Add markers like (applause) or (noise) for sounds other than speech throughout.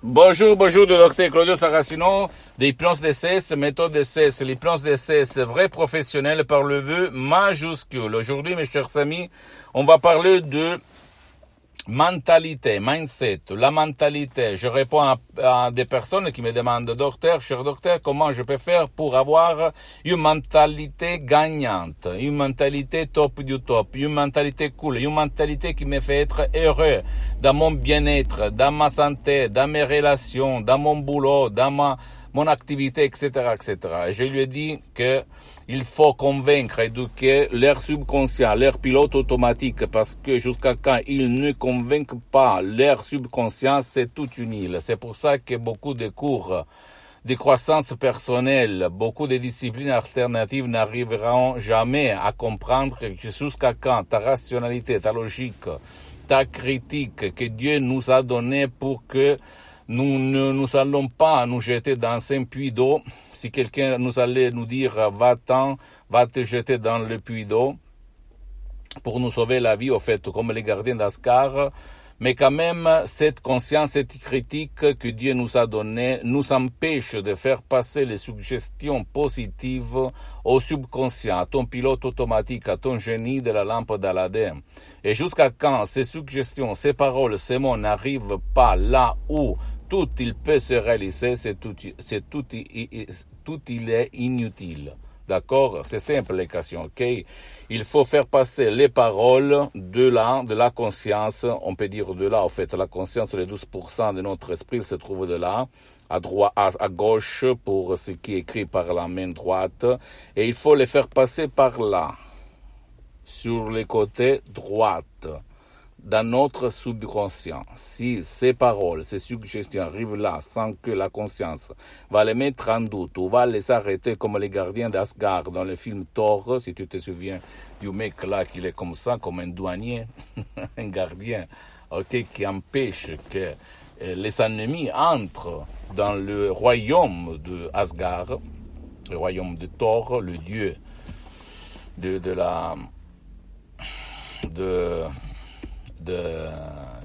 Bonjour, bonjour, le docteur Claudio Saracino, des plans DCS, méthode DCS, les plans DCS, vrai professionnel par le vœu majuscule. Aujourd'hui, mes chers amis, on va parler de mentalité, mindset, la mentalité. Je réponds à, des personnes qui me demandent, docteur, cher docteur, comment je peux faire pour avoir une mentalité gagnante, une mentalité top du top, une mentalité cool, une mentalité qui me fait être heureux dans mon bien-être, dans ma santé, dans mes relations, dans mon boulot, dans ma mon activité, etc., etc. Je lui ai dit que il faut convaincre, éduquer leur subconscient, leur pilote automatique, parce que jusqu'à quand ils ne convainquent pas leur subconscient, c'est toute une île. C'est pour ça que beaucoup de cours de croissance personnelle, beaucoup de disciplines alternatives n'arriveront jamais à comprendre que jusqu'à quand ta rationalité, ta logique, ta critique que Dieu nous a donnée pour que nous ne nous allons pas nous jeter dans un puits d'eau. Si quelqu'un nous allait nous dire va-t'en, va te jeter dans le puits d'eau pour nous sauver la vie, au fait, comme les gardiens d'Ascar, mais quand même, cette conscience, cette critique que Dieu nous a donnée nous empêche de faire passer les suggestions positives au subconscient, à ton pilote automatique, à ton génie de la lampe d'Aladin. Et jusqu'à quand ces suggestions, ces paroles, ces mots n'arrivent pas là où tout il peut se réaliser, c'est tout, c'est tout, tout il est inutile. D'accord? C'est simple l'équation, ok? Il faut faire passer les paroles de là, de la conscience, on peut dire de là, en fait, la conscience, les 12% de notre esprit se trouve de là, à droite, à gauche pour ce qui est écrit par la main droite, et il faut les faire passer par là, sur les côtés droite dans notre subconscient, si ces paroles, ces suggestions arrivent là sans que la conscience va les mettre en doute ou va les arrêter comme les gardiens d'Asgard dans le film Thor, si tu te souviens du mec là qui est comme ça, comme un douanier, (laughs) un gardien, ok, qui empêche que euh, les ennemis entrent dans le royaume de Asgard, le royaume de Thor, le dieu de, de la de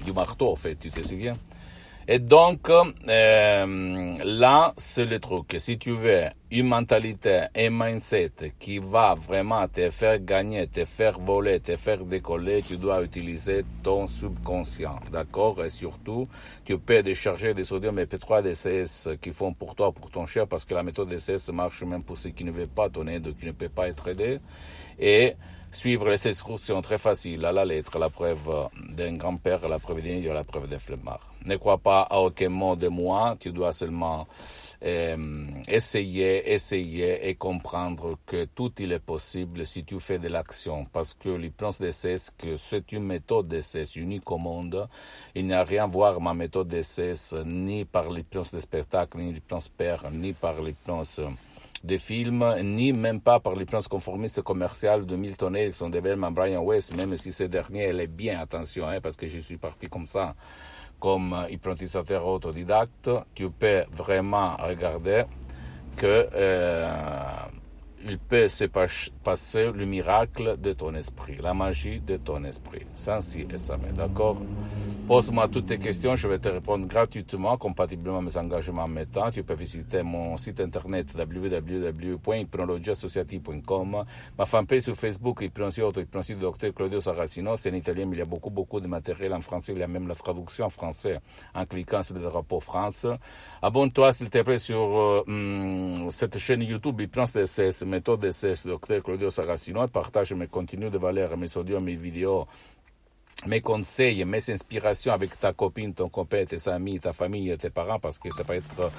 du marteau, en fait, tu te souviens? Et donc, euh, là, c'est le truc. Si tu veux une mentalité, un mindset qui va vraiment te faire gagner, te faire voler, te faire décoller, tu dois utiliser ton subconscient, d'accord? Et surtout, tu peux décharger des sodium et P3 DCS qui font pour toi, pour ton cher, parce que la méthode DCS marche même pour ceux qui ne veulent pas ton aide, qui ne peuvent pas être aidés. Et Suivre les instructions très faciles à la lettre, la preuve d'un grand-père, la preuve d'un la preuve d'un flemmard. Ne crois pas à aucun mot de moi, tu dois seulement euh, essayer, essayer et comprendre que tout il est possible si tu fais de l'action. Parce que l'hypnose d'essai, que c'est une méthode d'essai unique au monde. Il n'y a rien à voir ma méthode d'essai ni par l'hypnose de spectacle, ni l'hypnose père, ni par l'hypnose des films, ni même pas par l'hypnose conformiste commerciale de Milton Erickson, de Bellman Brian West, même si ce dernier, est bien, attention, hein, parce que je suis parti comme ça, comme hypnotisateur autodidacte, tu peux vraiment regarder que euh, il peut se passer le miracle de ton esprit, la magie de ton esprit, sans si et sans mais, d'accord Pose-moi toutes tes questions, je vais te répondre gratuitement, compatiblement à mes engagements en mes. Tu peux visiter mon site internet www.hypnologieassociative.com, ma fanpage sur Facebook, Hypnosie Auto, Hypnosie Docteur Claudio Saracino. C'est en italien, mais il y a beaucoup, beaucoup de matériel en français. Il y a même la traduction en français en cliquant sur le drapeau France. Abonne-toi, s'il te plaît, sur euh, hum, cette chaîne YouTube, Hypnose DSS, méthode DSS, Docteur Claudio Saracino, partage mes contenus de valeur, mes audios, mes vidéos mes conseils, mes inspirations avec ta copine, ton copain, tes amis, ta famille, tes parents, parce que ça peut être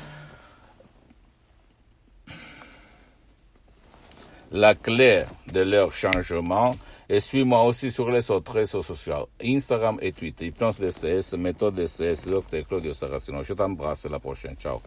la clé de leur changement. Et suis-moi aussi sur les autres réseaux sociaux, Instagram et Twitter. Hypnose DCS, méthode DCS, Dr. Claudio Saracino. Je t'embrasse, la prochaine. Ciao.